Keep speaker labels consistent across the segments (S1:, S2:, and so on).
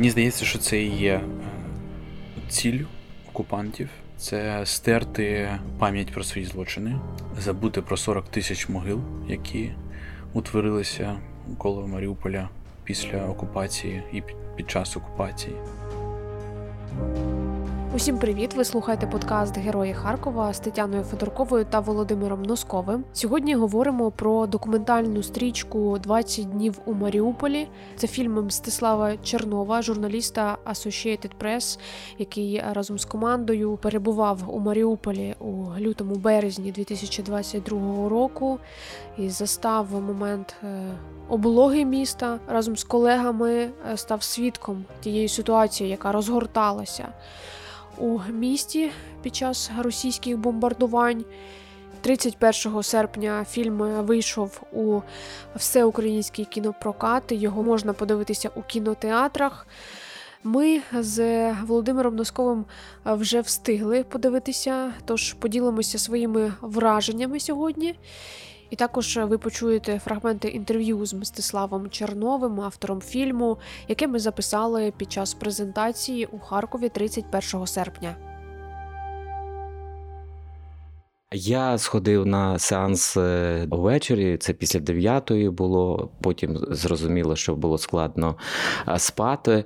S1: Мені здається, що це і є ціль окупантів. Це стерти пам'ять про свої злочини, забути про 40 тисяч могил, які утворилися коло Маріуполя після окупації і під час окупації.
S2: Усім привіт! Ви слухаєте подкаст Герої Харкова з Тетяною Федорковою та Володимиром Носковим. Сьогодні говоримо про документальну стрічку «20 днів у Маріуполі. Це фільм Мстислава Чернова, журналіста Associated Press, який разом з командою перебував у Маріуполі у лютому березні 2022 року і застав момент е, облоги міста разом з колегами е, став свідком тієї ситуації, яка розгорталася у місті під час російських бомбардувань. 31 серпня фільм вийшов у всеукраїнський кінопрокат. Його можна подивитися у кінотеатрах. Ми з Володимиром Носковим вже встигли подивитися, тож поділимося своїми враженнями сьогодні. І також ви почуєте фрагменти інтерв'ю з Мстиславом Черновим, автором фільму, яке ми записали під час презентації у Харкові 31 серпня.
S3: Я сходив на сеанс ввечері, це після дев'ятої було. Потім зрозуміло, що було складно спати.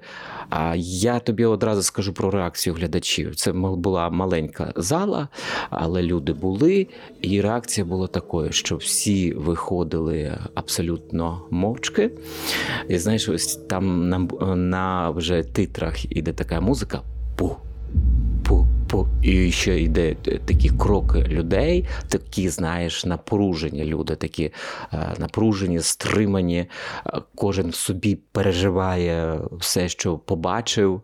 S3: А я тобі одразу скажу про реакцію глядачів. Це була маленька зала, але люди були, і реакція була такою, що всі виходили абсолютно мовчки. І знаєш, ось там на, на вже титрах іде така музика. Пу, пу і ще йде такі кроки людей, такі, знаєш, напружені люди, такі е, напружені, стримані. Е, кожен в собі переживає все, що побачив.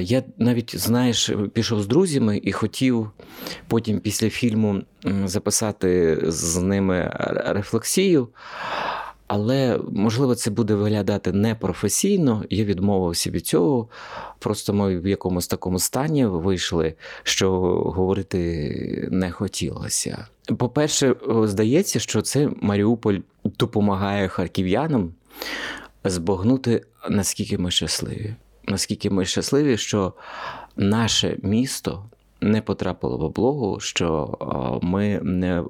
S3: Я навіть, знаєш, пішов з друзями і хотів потім після фільму записати з ними рефлексію. Але можливо це буде виглядати непрофесійно. Я відмовився від цього. Просто ми в якомусь такому стані вийшли, що говорити не хотілося. По-перше, здається, що це Маріуполь допомагає харків'янам збагнути, наскільки ми щасливі. Наскільки ми щасливі, що наше місто не потрапило в облогу, що ми не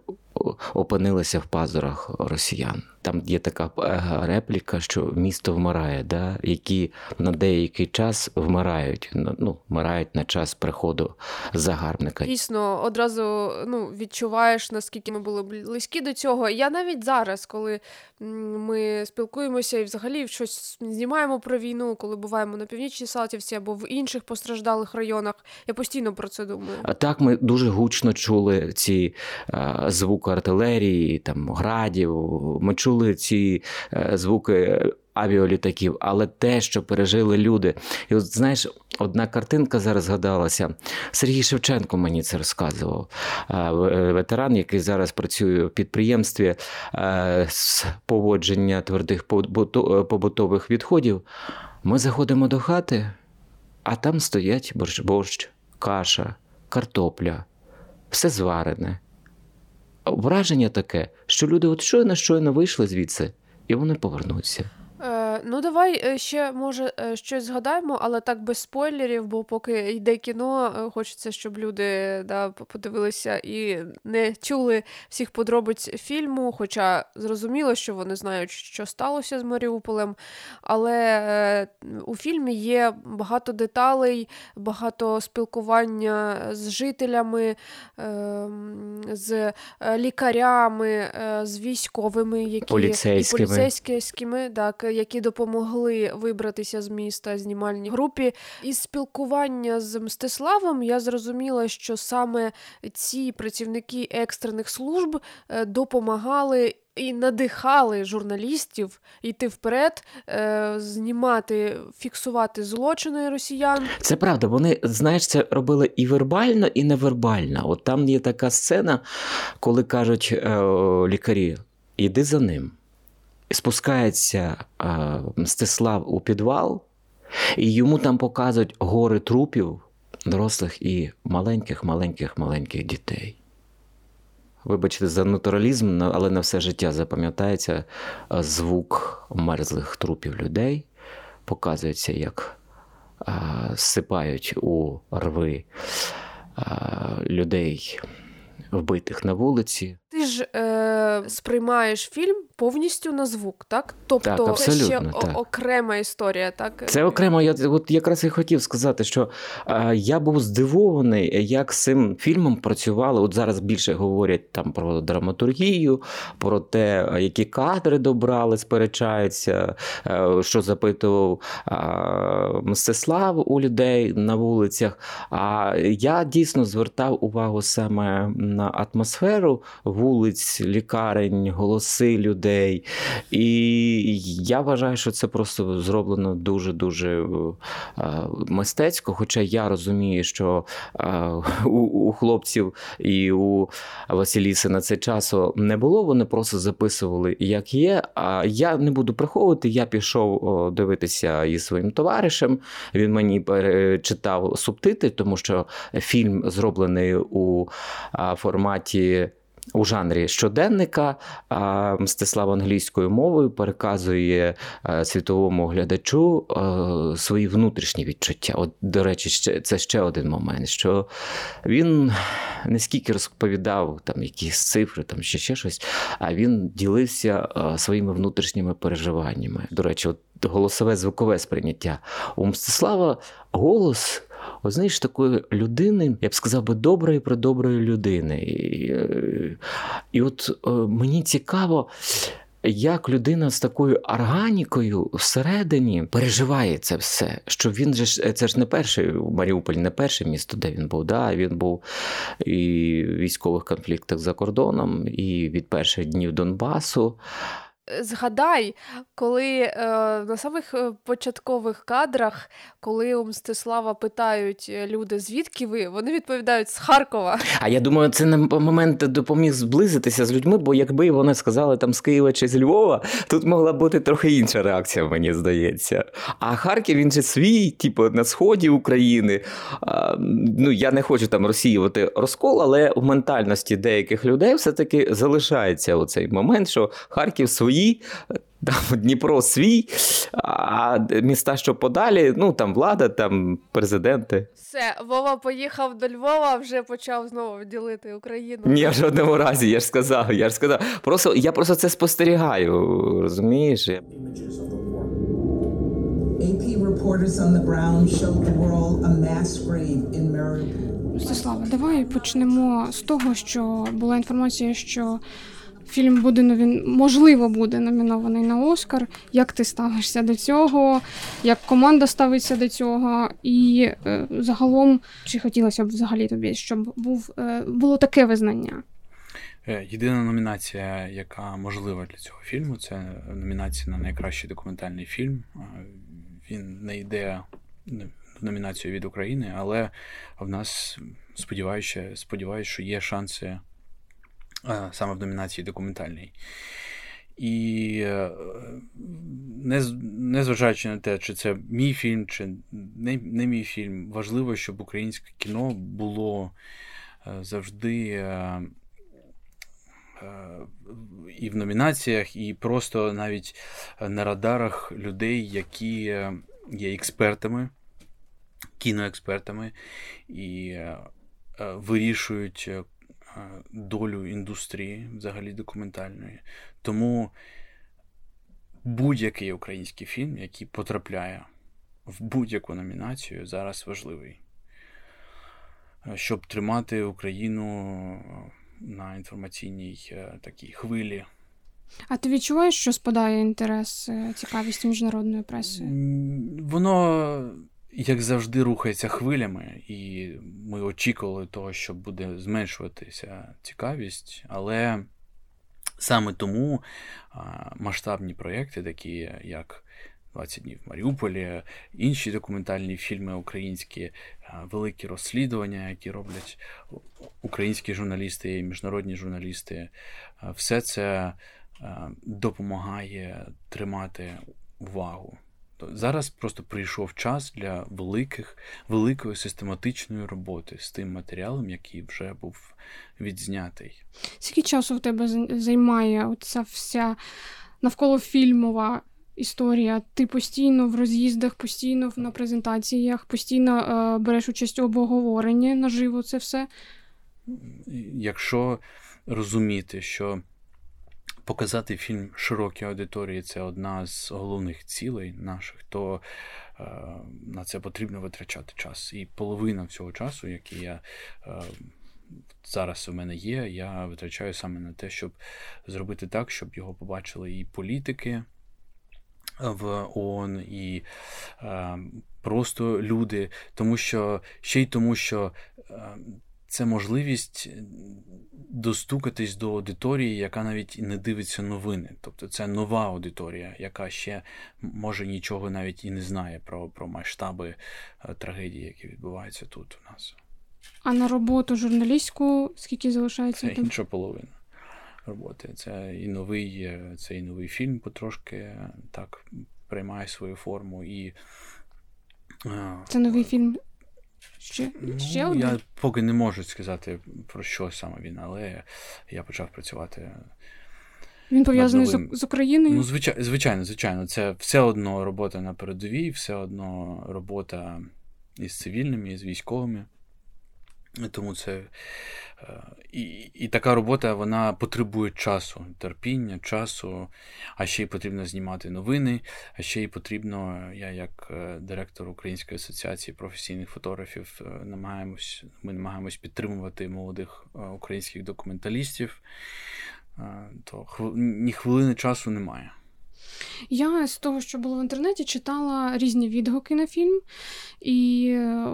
S3: опинилися в пазурах росіян. Там є така е, репліка, що місто вмирає, да? які на деякий час вмирають. Ну, вмирають на час приходу загарбника.
S2: Дійсно, одразу ну, відчуваєш, наскільки ми були близькі до цього. Я навіть зараз, коли ми спілкуємося і взагалі щось знімаємо про війну, коли буваємо на північній Салтівці або в інших постраждалих районах, я постійно про це думаю.
S3: А так ми дуже гучно чули ці звуки артилерії, там градів. Ми чули чули ці е, звуки авіалітаків, але те, що пережили люди. І от знаєш, одна картинка зараз згадалася. Сергій Шевченко мені це розказував. Е, ветеран, який зараз працює в підприємстві е, з поводження твердих побутових відходів. Ми заходимо до хати, а там стоять борщ, борщ каша, картопля, все зварене враження таке, що люди от щойно щойно вийшли звідси, і вони повернуться.
S2: Ну, давай е, ще, може, е, щось згадаємо, але так без спойлерів, бо поки йде кіно, е, хочеться, щоб люди да, подивилися і не чули всіх подробиць фільму. Хоча зрозуміло, що вони знають, що сталося з Маріуполем. Але у фільмі є багато деталей, багато спілкування з жителями, ем, з лікарями, з військовими, які
S3: поліцейськими,
S2: і поліцейськими так, які допомогли вибратися з міста знімальній групі. Із спілкування з Мстиславом я зрозуміла, що саме ці працівники екстрених служб е, допомагали. І надихали журналістів йти вперед, е, знімати, фіксувати злочини росіян.
S3: Це правда. Вони знаєш, це робили і вербально, і невербально. От там є така сцена, коли кажуть е, лікарі: іди за ним спускається Мстислав у підвал, і йому там показують гори трупів дорослих і маленьких-маленьких-маленьких дітей. Вибачте, за натуралізм, але на все життя запам'ятається звук мерзлих трупів людей, показується, як зсипають у рви людей, вбитих на вулиці.
S2: Ти ж е, сприймаєш фільм повністю на звук, так? Тобто
S3: так,
S2: це ще так. окрема історія, так?
S3: Це окремо. Я от якраз і хотів сказати, що е, я був здивований, як з цим фільмом працювали. От зараз більше говорять там про драматургію, про те, які кадри добрали, сперечаються, е, що запитував е, Мстислав у людей на вулицях. А я дійсно звертав увагу саме на атмосферу вулиць, лікарень, голоси людей. І я вважаю, що це просто зроблено дуже-дуже е, мистецько. Хоча я розумію, що е, у, у хлопців і у Василіси на це часу не було. Вони просто записували, як є. А я не буду приховувати. Я пішов дивитися із своїм товаришем. Він мені перечитав субтитри, тому що фільм зроблений у форматі у жанрі щоденника Мстислав англійською мовою переказує е, світовому глядачу е, свої внутрішні відчуття. От, До речі, це ще один момент, що він не скільки розповідав там якісь цифри, там ще ще щось, а він ділився е, своїми внутрішніми переживаннями. До речі, от голосове звукове сприйняття. У Мстислава голос. От знаєш, такої людини, я б сказав би, доброї придоброї людини. І, і от е, мені цікаво. Як людина з такою органікою всередині переживає це все, що він же це ж не перший Маріуполь, не перше місто, де він був. Да? Він був і в військових конфліктах за кордоном, і від перших днів Донбасу.
S2: Згадай, коли е, на самих е, початкових кадрах, коли у Мстислава питають е, люди, звідки ви, вони відповідають з Харкова.
S3: А я думаю, це на момент допоміг зблизитися з людьми, бо якби вони сказали там з Києва чи з Львова, тут могла бути трохи інша реакція, мені здається. А Харків він же свій, типу, на сході України. А, ну, Я не хочу там розсіювати розкол, але в ментальності деяких людей все-таки залишається оцей момент, що Харків свій свої, там Дніпро свій, а міста, що подалі, ну там влада, там президенти.
S2: Все, Вова поїхав до Львова, вже почав знову ділити Україну.
S3: Ні, в жодному разі, я ж сказав, я ж сказав. Просто я просто це спостерігаю, розумієш?
S4: Стеслава, давай почнемо з того, що була інформація, що Фільм буде нові... можливо буде номінований на Оскар. Як ти ставишся до цього? Як команда ставиться до цього? І е, загалом, чи хотілося б взагалі тобі, щоб був е, було таке визнання?
S1: Е, єдина номінація, яка можлива для цього фільму, це номінація на найкращий документальний фільм. Е, він не йде в номінацію від України, але в нас сподіваюся, сподіваюся, що є шанси саме в номінації документальній. І е, незважаючи на те, чи це мій фільм, чи не, не мій фільм, важливо, щоб українське кіно було е, завжди е, і в номінаціях, і просто навіть на радарах людей, які є експертами, кіноекспертами, і вирішують долю індустрії взагалі документальної. Тому будь-який український фільм, який потрапляє в будь-яку номінацію, зараз важливий, щоб тримати Україну на інформаційній е, такій хвилі.
S4: А ти відчуваєш, що спадає інтерес, е, цікавість міжнародної преси?
S1: Воно як завжди, рухається хвилями, і ми очікували того, що буде зменшуватися цікавість, але саме тому масштабні проєкти, такі як 20 днів в Маріуполі, інші документальні фільми українські, великі розслідування, які роблять українські журналісти і міжнародні журналісти, все це допомагає тримати увагу. Зараз просто прийшов час для великих, великої систематичної роботи з тим матеріалом, який вже був відзнятий.
S4: Скільки часу в тебе займає оця вся навколо фільмова історія. Ти постійно в роз'їздах, постійно на презентаціях, постійно е, береш участь у обговоренні наживо це все.
S1: Якщо розуміти, що показати фільм широкій аудиторії це одна з головних цілей наших, то е, на це потрібно витрачати час. І половина всього часу, який я е, зараз у мене є, я витрачаю саме на те, щоб зробити так, щоб його побачили і політики. В ООН і е, просто люди, тому що ще й тому, що е, це можливість достукатись до аудиторії, яка навіть не дивиться новини. Тобто це нова аудиторія, яка ще може нічого навіть і не знає про про масштаби е, трагедії, які відбуваються тут у нас.
S4: А на роботу журналістську скільки залишається?
S1: Це інша половина роботи. Це і новий, е, це і новий фільм потрошки так приймає свою форму. і
S4: е, Це новий фільм Ще
S1: ну,
S4: ще один?
S1: Я поки не можу сказати, про що саме він, але я почав працювати.
S4: Він пов'язаний з, з Україною?
S1: Ну, звичайно, звичайно, звичайно. Це все одно робота на передовій, все одно робота із цивільними, із військовими. Тому це е, і і така робота вона потребує часу, терпіння, часу, а ще й потрібно знімати новини, а ще й потрібно, я як е, директор Української асоціації професійних фотографів е, намагаємось, ми намагаємось підтримувати молодих українських документалістів, то ні хвилини часу немає.
S4: Я з того, що було в інтернеті, читала різні відгуки на фільм, і,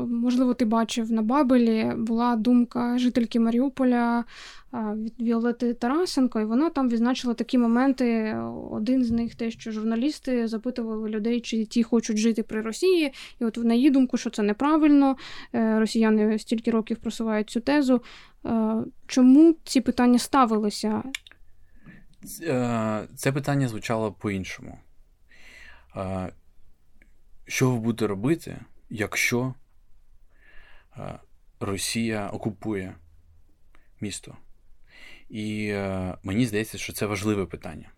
S4: можливо, ти бачив на Бабелі була думка жительки Маріуполя від Віолети Тарасенко, і вона там відзначила такі моменти. Один з них те, що журналісти запитували людей, чи ті хочуть жити при Росії. І от на її думку, що це неправильно. Е, росіяни стільки років просувають цю тезу. Е, чому ці питання ставилися?
S1: Е, це питання звучало по-іншому. Е, що ви будете робити, якщо е, Росія окупує місто? І мені здається, що це важливе питання.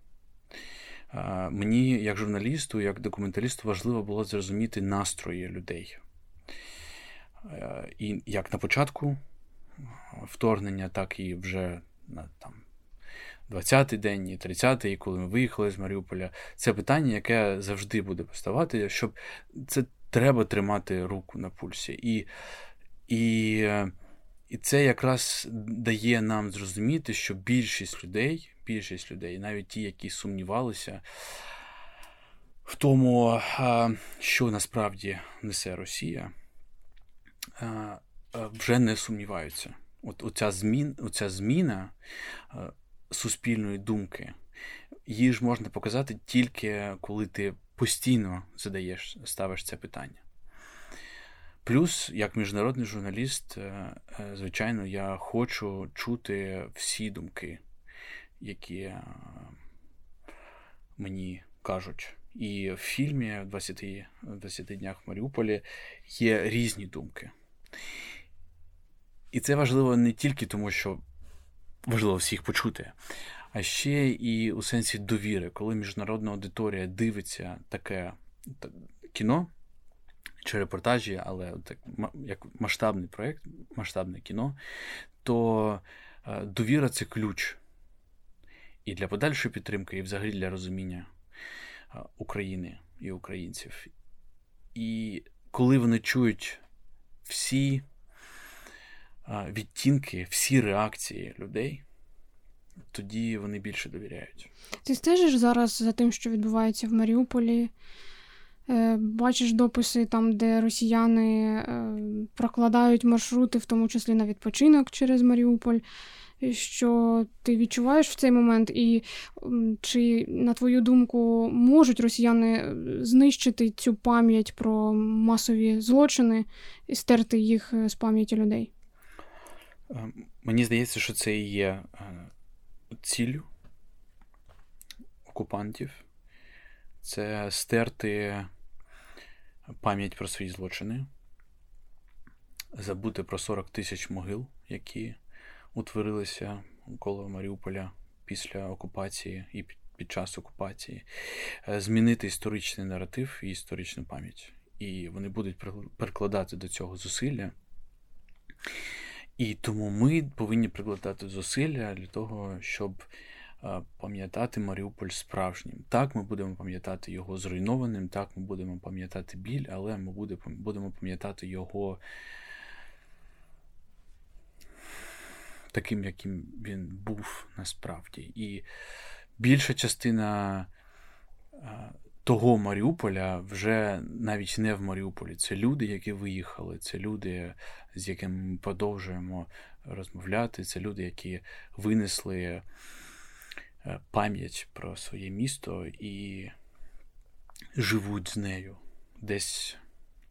S1: Мені, як журналісту, як документалісту, важливо було зрозуміти настрої людей. І як на початку вторгнення, так і вже 20-й день, і 30-й, коли ми виїхали з Маріуполя. Це питання, яке завжди буде поставати, щоб це треба тримати руку на пульсі. І, і, І це якраз дає нам зрозуміти, що більшість людей, більшість людей, навіть ті, які сумнівалися. В тому, що насправді несе Росія, вже не сумніваються. От оця змін, оця зміна суспільної думки. Її ж можна показати тільки коли ти постійно задаєш, ставиш це питання. Плюс, як міжнародний журналіст, е, е, звичайно, я хочу чути всі думки, які е, мені кажуть. І в фільмі в 20 20 днях в Маріуполі є різні думки. І це важливо не тільки тому, що важливо всіх почути. А ще і у сенсі довіри, коли міжнародна аудиторія дивиться таке кіно чи репортажі, але так, як масштабний проєкт, масштабне кіно, то е, довіра це ключ і для подальшої підтримки, і взагалі для розуміння е, України і українців. І коли вони чують всі відтінки, всі реакції людей, тоді вони більше довіряють.
S4: Ти стежиш зараз за тим, що відбувається в Маріуполі? Е, бачиш дописи там, де росіяни е, прокладають маршрути, в тому числі на відпочинок через Маріуполь. Що ти відчуваєш в цей момент, і чи, на твою думку, можуть росіяни е, знищити цю пам'ять про масові злочини і стерти їх з пам'яті людей?
S1: Мені здається, що це і є е, ціллю окупантів. Це стерти пам'ять про свої злочини, забути про 40 тисяч могил, які утворилися коло Маріуполя після окупації і під час окупації, е, змінити історичний наратив і історичну пам'ять. І вони будуть прикладати до цього зусилля. І тому ми повинні прикладати зусилля для того, щоб пам'ятати Маріуполь справжнім. Так, ми будемо пам'ятати його зруйнованим, так, ми будемо пам'ятати біль, але ми будемо пам'ятати його таким, яким він був насправді. І більша частина того Маріуполя вже навіть не в Маріуполі. Це люди, які виїхали, це люди, з якими ми продовжуємо розмовляти, це люди, які винесли е, пам'ять про своє місто і живуть з нею десь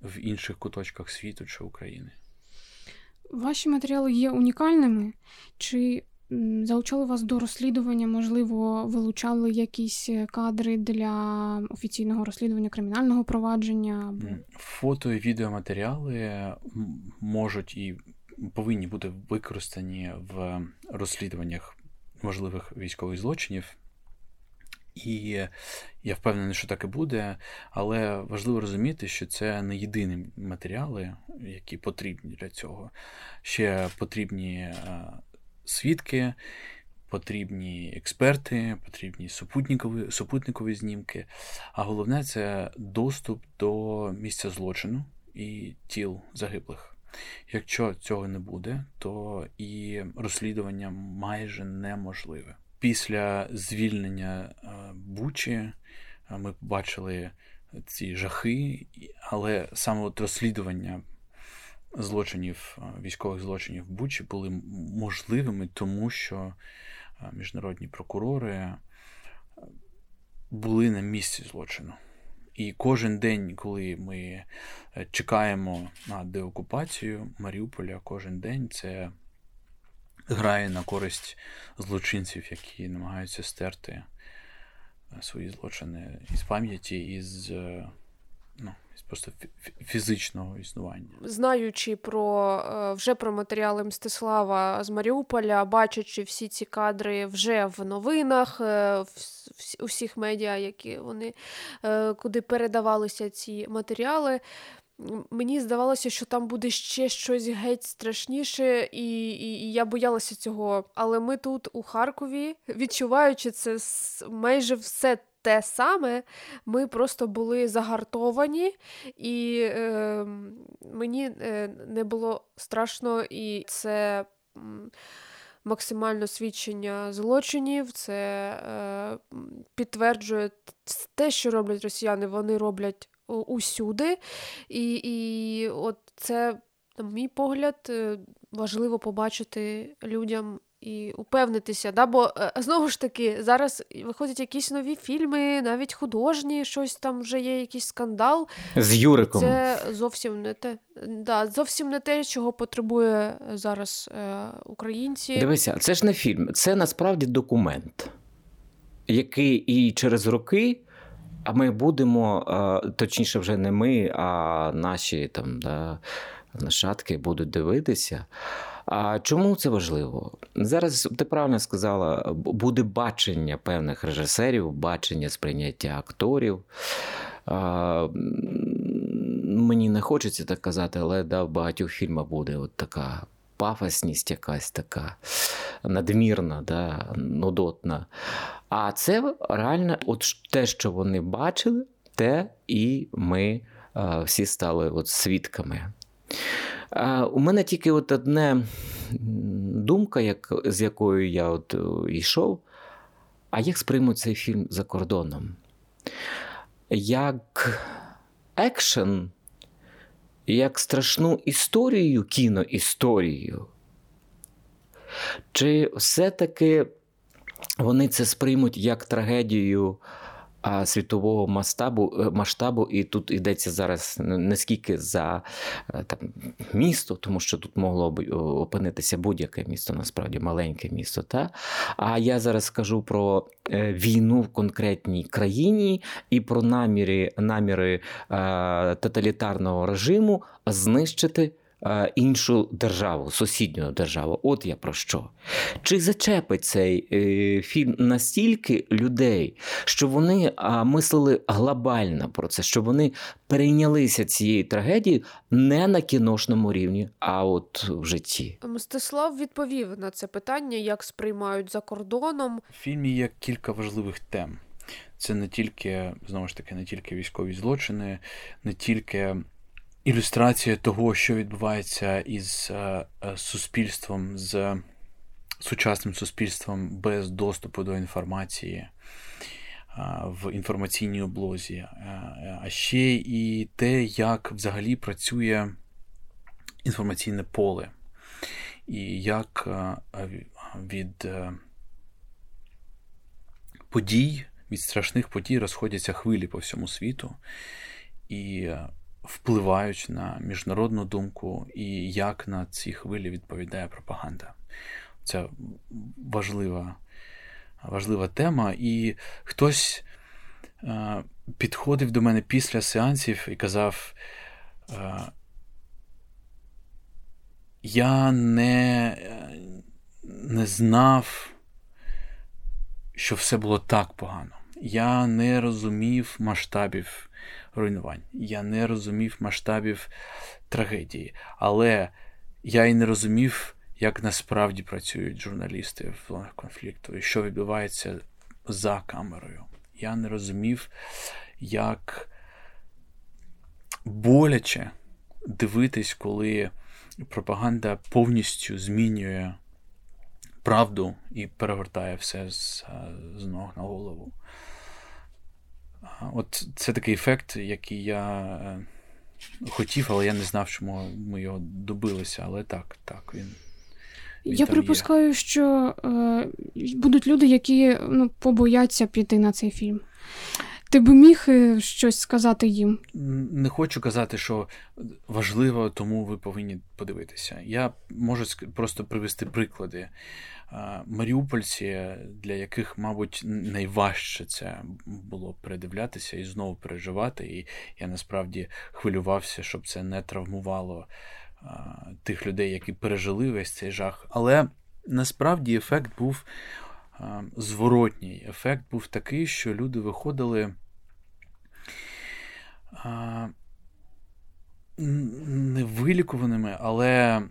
S1: в інших куточках світу чи України.
S4: Ваші матеріали є унікальними? Чи залучали вас до розслідування? Можливо, вилучали якісь е, кадри для офіційного розслідування кримінального провадження?
S1: Фото і відеоматеріали можуть і повинні бути використані в розслідуваннях можливих військових злочинів. І я впевнений, що так і буде, але важливо розуміти, що це не єдині матеріали, які потрібні для цього. Ще потрібні е, свідки, потрібні експерти, потрібні супутникові, супутникові знімки. А головне це доступ до місця злочину і тіл загиблих. Якщо цього не буде, то і розслідування майже неможливе. Після звільнення е, Бучі е, ми бачили ці жахи, але саме от розслідування злочинів, е, військових злочинів в Бучі були можливими, тому що міжнародні прокурори були на місці злочину. І кожен день, коли ми чекаємо на деокупацію Маріуполя, кожен день це грає на користь злочинців, які намагаються стерти е, свої злочини із пам'яті, е, із просто фізичного існування.
S2: Знаючи про е, вже про матеріали Мстислава з Маріуполя, бачачи всі ці кадри вже в новинах, в усіх медіа, які вони куди передавалися ці матеріали. Мені здавалося, що там буде ще щось геть страшніше, і, і, і я боялася цього. Але ми тут, у Харкові, відчуваючи це майже все те саме, ми просто були загартовані, і е, мені не було страшно, і це. Максимально свідчення злочинів, це е, підтверджує те, що роблять росіяни. Вони роблять усюди. І і от це, на мій погляд, е, важливо побачити людям. І упевнитися, да? бо е, знову ж таки, зараз виходять якісь нові фільми, навіть художні, щось там вже є, якийсь скандал.
S3: З Юриком.
S2: Це зовсім не те, да, зовсім не те, чого потребує зараз е, українці.
S3: Дивися, це ж не фільм, це насправді документ, який і через роки а ми будемо, точніше, вже не ми, а наші там да, нащадки будуть дивитися. А чому це важливо? Зараз ти правильно сказала, буде бачення певних режисерів, бачення сприйняття акторів. А, Мені не хочеться так казати, але да, в багатьох фільмах буде от така пафосність якась така надмірна, да, нудотна. А це реально от те, що вони бачили, те і ми а, всі стали от свідками. У мене тільки от одне думка, як, з якою я от йшов. А як сприймуть цей фільм за кордоном? Як екшен як страшну історію, кіноісторію? Чи все-таки вони це сприймуть як трагедію світового масштабу, е, масштабу, і тут йдеться зараз не скільки за е, там, місто, тому що тут могло б опинитися будь-яке місто, насправді маленьке місто. Та? А я зараз скажу про е, війну в конкретній країні і про наміри, наміри тоталітарного режиму знищити е, іншу державу, сусідню державу. От я про що. Чи зачепить цей е, фільм настільки людей, що вони а, мислили глобально про це, що вони перейнялися цією трагедією не на кіношному рівні, а от в житті?
S2: Мстислав відповів на це питання, як сприймають за кордоном.
S1: В фільмі є кілька важливих тем. Це не тільки, знову ж таки, не тільки військові злочини, не тільки ілюстрація того, що відбувається із е, е, суспільством, з сучасним суспільством без доступу до інформації е, в інформаційній облозі, а ще і те, як взагалі працює інформаційне поле, і як від подій, від страшних подій розходяться хвилі по всьому світу. І впливають на міжнародну думку, і як на ці хвилі відповідає пропаганда. Це важлива важлива тема. І хтось е, підходив до мене після сеансів і казав: е, я не, не знав, що все було так погано. Я не розумів масштабів руйнувань. Я не розумів масштабів трагедії. Але я і не розумів, як насправді працюють журналісти в зонах конфлікту і що відбувається за камерою. Я не розумів, як боляче дивитись, коли пропаганда повністю змінює правду і перевертає все з, з ног на голову. От це такий ефект, який я е, хотів, але я не знав, чому ми його добилися. Але так, так, він. він
S4: я припускаю,
S1: є.
S4: що е, будуть люди, які ну, побояться піти на цей фільм. Ти би міг е, щось сказати їм?
S1: Не хочу казати, що важливо, тому ви повинні подивитися. Я можу просто привести приклади. Маріупольці, для яких, мабуть, найважче це було передивлятися і знову переживати. І я насправді хвилювався, щоб це не травмувало тих людей, які пережили весь цей жах. Але насправді ефект був зворотній. Ефект був такий, що люди виходили не вилікуваними, але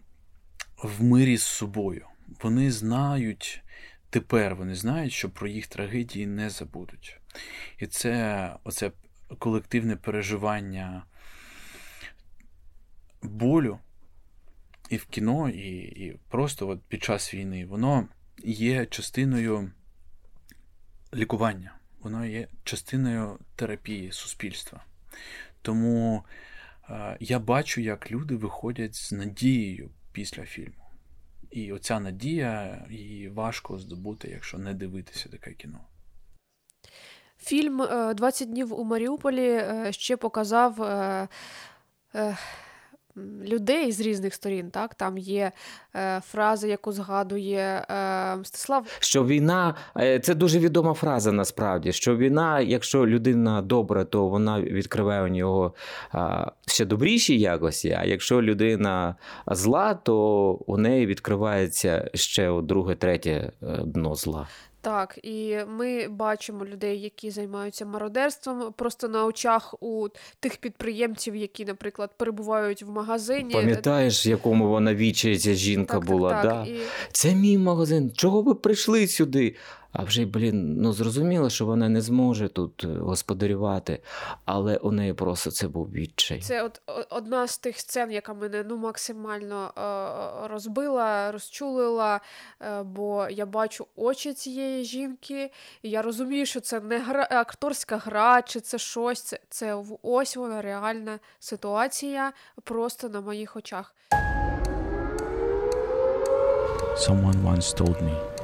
S1: в мирі з собою. Вони знають, тепер вони знають, що про їх трагедії не забудуть. І це оце колективне переживання болю і в кіно, і і просто от під час війни, воно є частиною лікування, воно є частиною терапії суспільства. Тому е, я бачу, як люди виходять з надією після фільму. І оця надія її важко здобути, якщо не дивитися таке кіно.
S2: Фільм «20 днів у Маріуполі ще показав людей з різних сторін. Так? Там є е, фраза, яку згадує е, Мстислав.
S3: Що війна е, це дуже відома фраза насправді. Що війна, якщо людина добра, то вона відкриває у нього ще добріші якості. А якщо людина зла, то у неї відкривається ще друге, третє е, дно зла.
S2: Так, і ми бачимо людей, які займаються мародерством просто на очах у тих підприємців, які, наприклад, перебувають в магазині.
S3: Пам'ятаєш, в якому вона вічі ця жінка
S2: так,
S3: була?
S2: Так,
S3: да?
S2: І...
S3: Це мій магазин. Чого ви прийшли сюди? А вже, блін, ну зрозуміло, що вона не зможе тут е, господарювати, але у неї просто це був відчай.
S2: Це от одна з тих сцен, яка мене ну максимально е, розбила, розчулила, е, бо я бачу очі цієї жінки, і я розумію, що це не гра, акторська гра, чи це щось. Це, це ось вона реальна ситуація просто на моїх очах.
S1: Someone once told me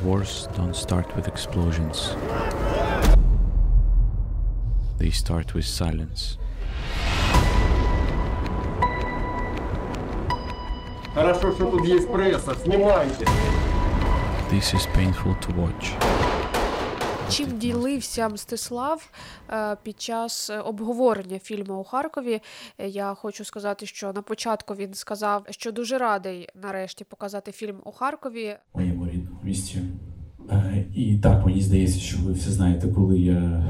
S1: Wars don't start with explosions. They start with silence.
S5: Хорошо, что тут есть пресса. Снимайте.
S1: This is painful to watch.
S2: Чим ділився Мстислав е, під час обговорення фільму у Харкові? Е, Я хочу сказати, що на початку він сказав, що дуже радий нарешті показати фільм у Харкові.
S1: моєму місті. Е, І так, мені здається, що ви все знаєте, коли я е,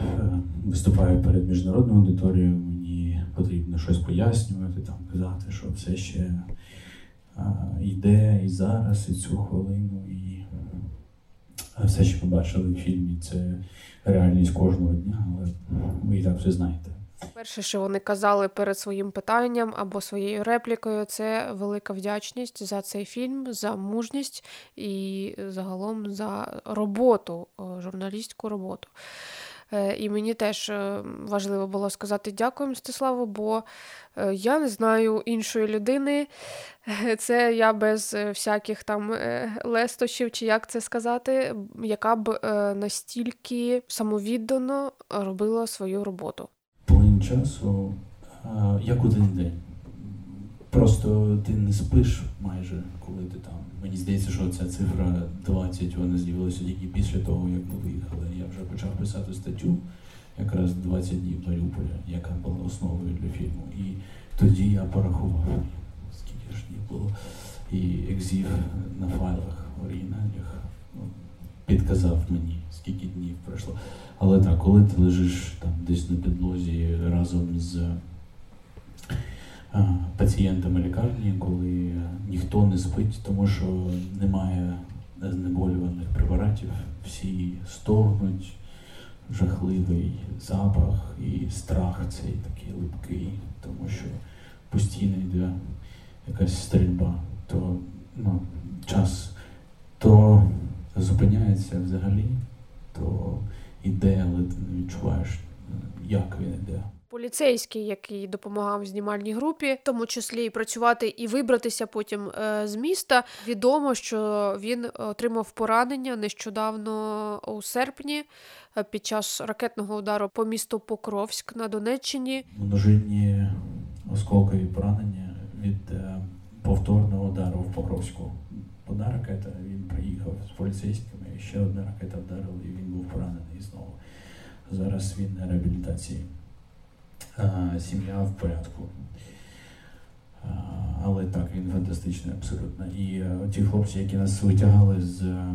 S1: виступаю перед міжнародною аудиторією, мені потрібно щось пояснювати, там казати, що все ще е, йде і зараз, і цю хвилину, і все, що побачили в фільмі, це реальність кожного дня, але ви і так все знаєте.
S2: Перше, що вони казали перед своїм питанням або своєю реплікою, це велика вдячність за цей фільм, за мужність і загалом за роботу, журналістську роботу. Е, І мені теж е, важливо було сказати дякую, Мстиславу, бо е, я не знаю іншої людини. Е, Це я без е, всяких там е, лестощів, чи як це сказати, яка б е, настільки самовіддано робила свою роботу.
S1: Часу, як один день. Просто ти не спиш майже, коли ти там. Мені здається, що ця цифра 20, вона з'явилася тільки після того, як ми виїхали. Я вже почав писати статтю, якраз 20 днів Маріуполя, яка була основою для фільму. І тоді я порахував, скільки ж днів було. І екзів на файлах оригінальних ну, підказав мені, скільки днів пройшло. Але так, коли ти лежиш там десь на підлозі разом з а, пацієнтами лікарні, коли ніхто не спить, тому що немає знеболюваних препаратів, всі стогнуть, жахливий запах і страх цей такий липкий, тому що постійно йде якась стрільба, то ну, час то зупиняється взагалі, то іде, але ти не відчуваєш, е, як він іде.
S2: Поліцейський, який допомагав знімальній групі, в тому числі і працювати і вибратися потім е, з міста. Відомо, що він отримав поранення нещодавно у серпні е, під час ракетного удару по місту Покровськ на Донеччині.
S1: Множинні осколкові поранення від повторного удару в Покровську. Одна ракета, він приїхав з поліцейськими, ще одна ракета вдарила, і він був поранений знову. Зараз він на реабілітації. А, Сім'я в порядку. А, Але так, він фантастичний абсолютно. І е, ті хлопці, які нас витягали з, е,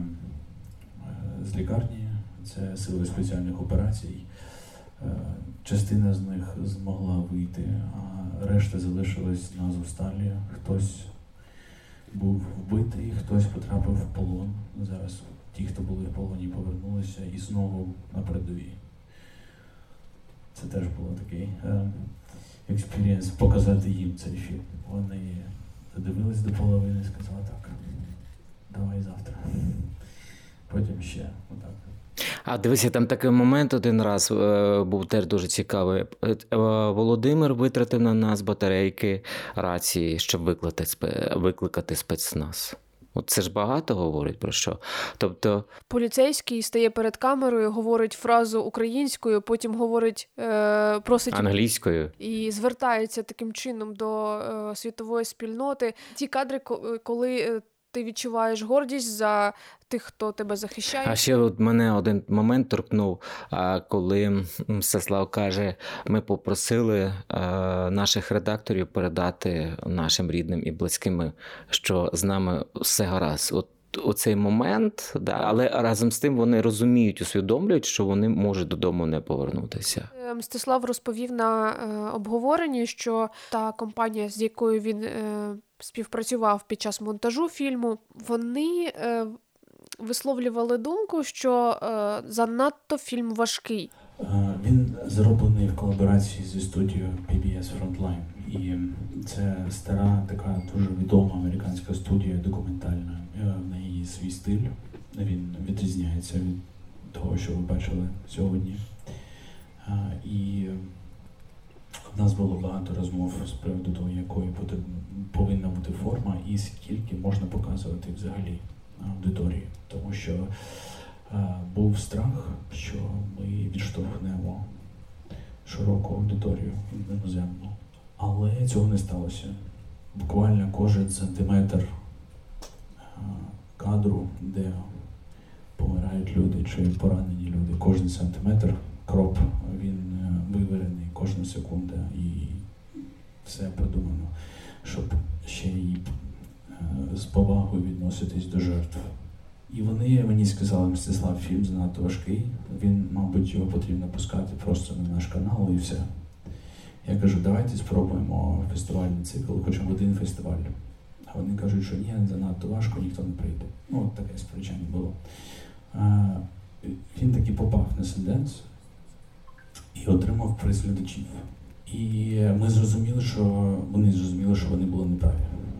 S1: з лікарні, це сили спеціальних операцій. Е, Частина з них змогла вийти, а решта залишилась на Азовсталі. Хтось був вбитий, хтось потрапив в полон. Зараз ті, хто були в полоні, повернулися і знову на передовій. Це теж було такий е, experience показати їм цей фільм. Вони додивились до половини і сказали так, давай завтра. Потім ще отак.
S3: А дивися, там такий момент один раз е, був теж дуже цікавий. Е, е, Володимир витратив на нас батарейки рації, щоб викликати, викликати спецназ. От це ж багато говорить про що. Тобто,
S2: Поліцейський стає перед камерою, говорить фразу українською, потім говорить, е, просить
S3: англійською.
S2: і звертається таким чином до е, світової спільноти. Ті кадри, коли ти відчуваєш гордість за тих, хто тебе захищає.
S3: А ще от мене один момент торкнув, коли Мстислав каже: ми попросили наших редакторів передати нашим рідним і близьким, що з нами все гаразд. От у цей момент, да, але разом з тим вони розуміють, усвідомлюють, що вони можуть додому не повернутися.
S2: Мстислав розповів на е, обговоренні, що та компанія, з якою він е, співпрацював під час монтажу фільму, вони е, висловлювали думку, що е, занадто фільм важкий.
S1: Е, Він зроблений в колаборації зі студією PBS Frontline. І це стара, така дуже відома американська студія документальна. Е, В неї свій стиль. Він відрізняється від того, що ви бачили сьогодні. Е, І в нас було багато розмов з приводу того, якою повинна бути форма і скільки можна показувати взагалі аудиторії. Тому що е, був страх, що ми відштовхнемо широку аудиторію іноземну. Але цього не сталося. Буквально кожен сантиметр е, кадру, де помирають люди чи поранені люди. Кожен сантиметр кроп він виверений, кожна секунда і все продумано, щоб ще й е, з повагою відноситись до жертв. І вони мені сказали, Мстислав, фільм занадто важкий. Він, мабуть, його потрібно пускати просто на наш канал і все. Я кажу, давайте спробуємо фестивальний цикл, хоча б один фестиваль. А вони кажуть, що ні, занадто важко, ніхто не прийде. Ну, от таке сперечання було. А, він таки попав на Сенденс і отримав приз глядачів. І ми зрозуміли, що вони зрозуміли, що вони були неправі.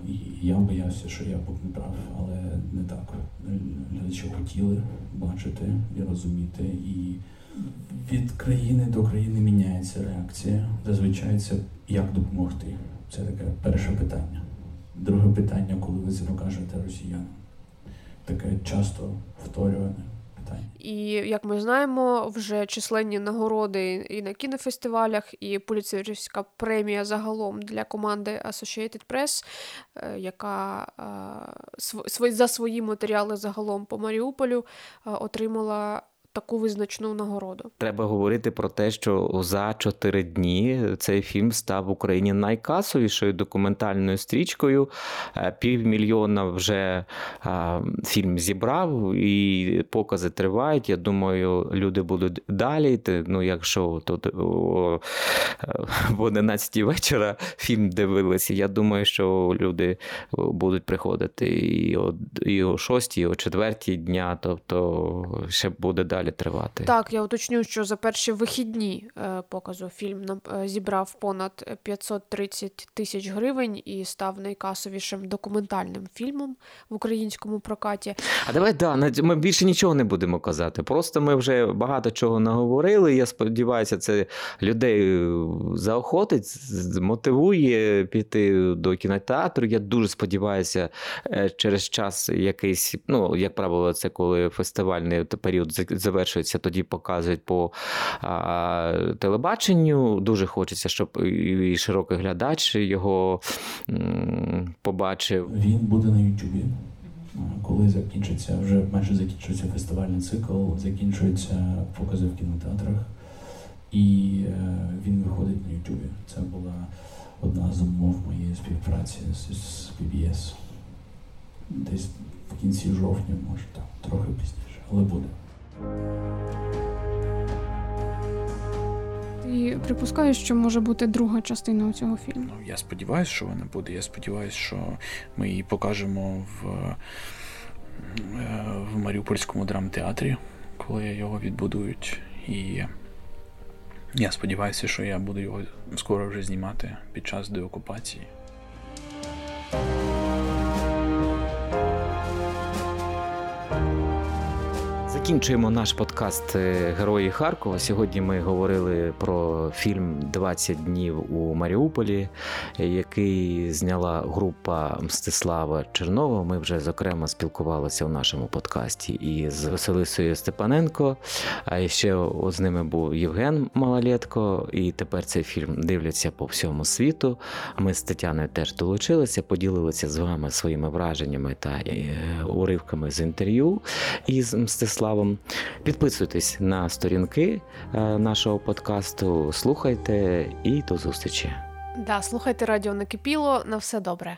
S1: І я боявся, що я був неправ, але не так. Глядачі хотіли бачити і розуміти. І від країни до країни міняється реакція. Зазвичай це як допомогти. Це таке перше питання. Друге питання, коли ви це покажете росіянам. Таке часто повторюване
S2: І як ми знаємо, вже численні нагороди і на кінофестивалях, і поліцейська премія загалом для команди Associated Press, е, яка е, за свої матеріали загалом по Маріуполю е, отримала таку визначну нагороду.
S3: Треба говорити про те, що за чотири дні цей фільм став в Україні найкасовішою документальною стрічкою. Е, півмільйона вже фільм зібрав, і покази тривають. Я думаю, люди будуть далі. Ну, якщо тут в 11 вечора фільм дивилися, я думаю, що люди будуть приходити і о, і о 6, і о 4 дня, тобто ще буде далі далі тривати.
S2: Так, я уточню, що за перші вихідні е, показу фільм е, зібрав понад 530 тисяч гривень і став найкасовішим документальним фільмом в українському прокаті.
S3: А давай да, ми більше нічого не будемо казати. Просто ми вже багато чого наговорили. Я сподіваюся, це людей е, заохотить, мотивує піти до кінотеатру. Я дуже сподіваюся, через час якийсь, ну як правило, це коли фестивальний період завершується, тоді показують по а, телебаченню. Дуже хочеться, щоб і широкий глядач його м, побачив.
S1: Він буде на Ютубі. Коли закінчиться, вже майже закінчується фестивальний цикл, закінчуються покази в кінотеатрах, і е, він виходить на Ютубі. Це була одна з умов моєї співпраці з, PBS. Десь в кінці жовтня, може так, трохи пізніше, але буде.
S4: Ти припускаєш, що може бути друга частина у цього фільму?
S6: Ну, я сподіваюся, що вона буде. Я сподіваюся, що ми її покажемо в е, в Маріупольському драмтеатрі, коли його відбудують. І я сподіваюся, що я буду його скоро вже знімати під час деокупації.
S3: Закінчуємо наш подкаст е, Герої Харкова. Сьогодні ми говорили про фільм «20 днів у Маріуполі, який зняла група Мстислава Чернова. Ми вже зокрема спілкувалися у нашому подкасті із Василисою Степаненко. А ще з ними був Євген Малолетко. І тепер цей фільм дивляться по всьому світу. Ми з Тетяною теж долучилися, поділилися з вами своїми враженнями та е, уривками з інтерв'ю із Мстиславом. Ярославом. Підписуйтесь на сторінки е, нашого подкасту, слухайте і до зустрічі.
S2: Да, слухайте радіо накипіло. На все добре.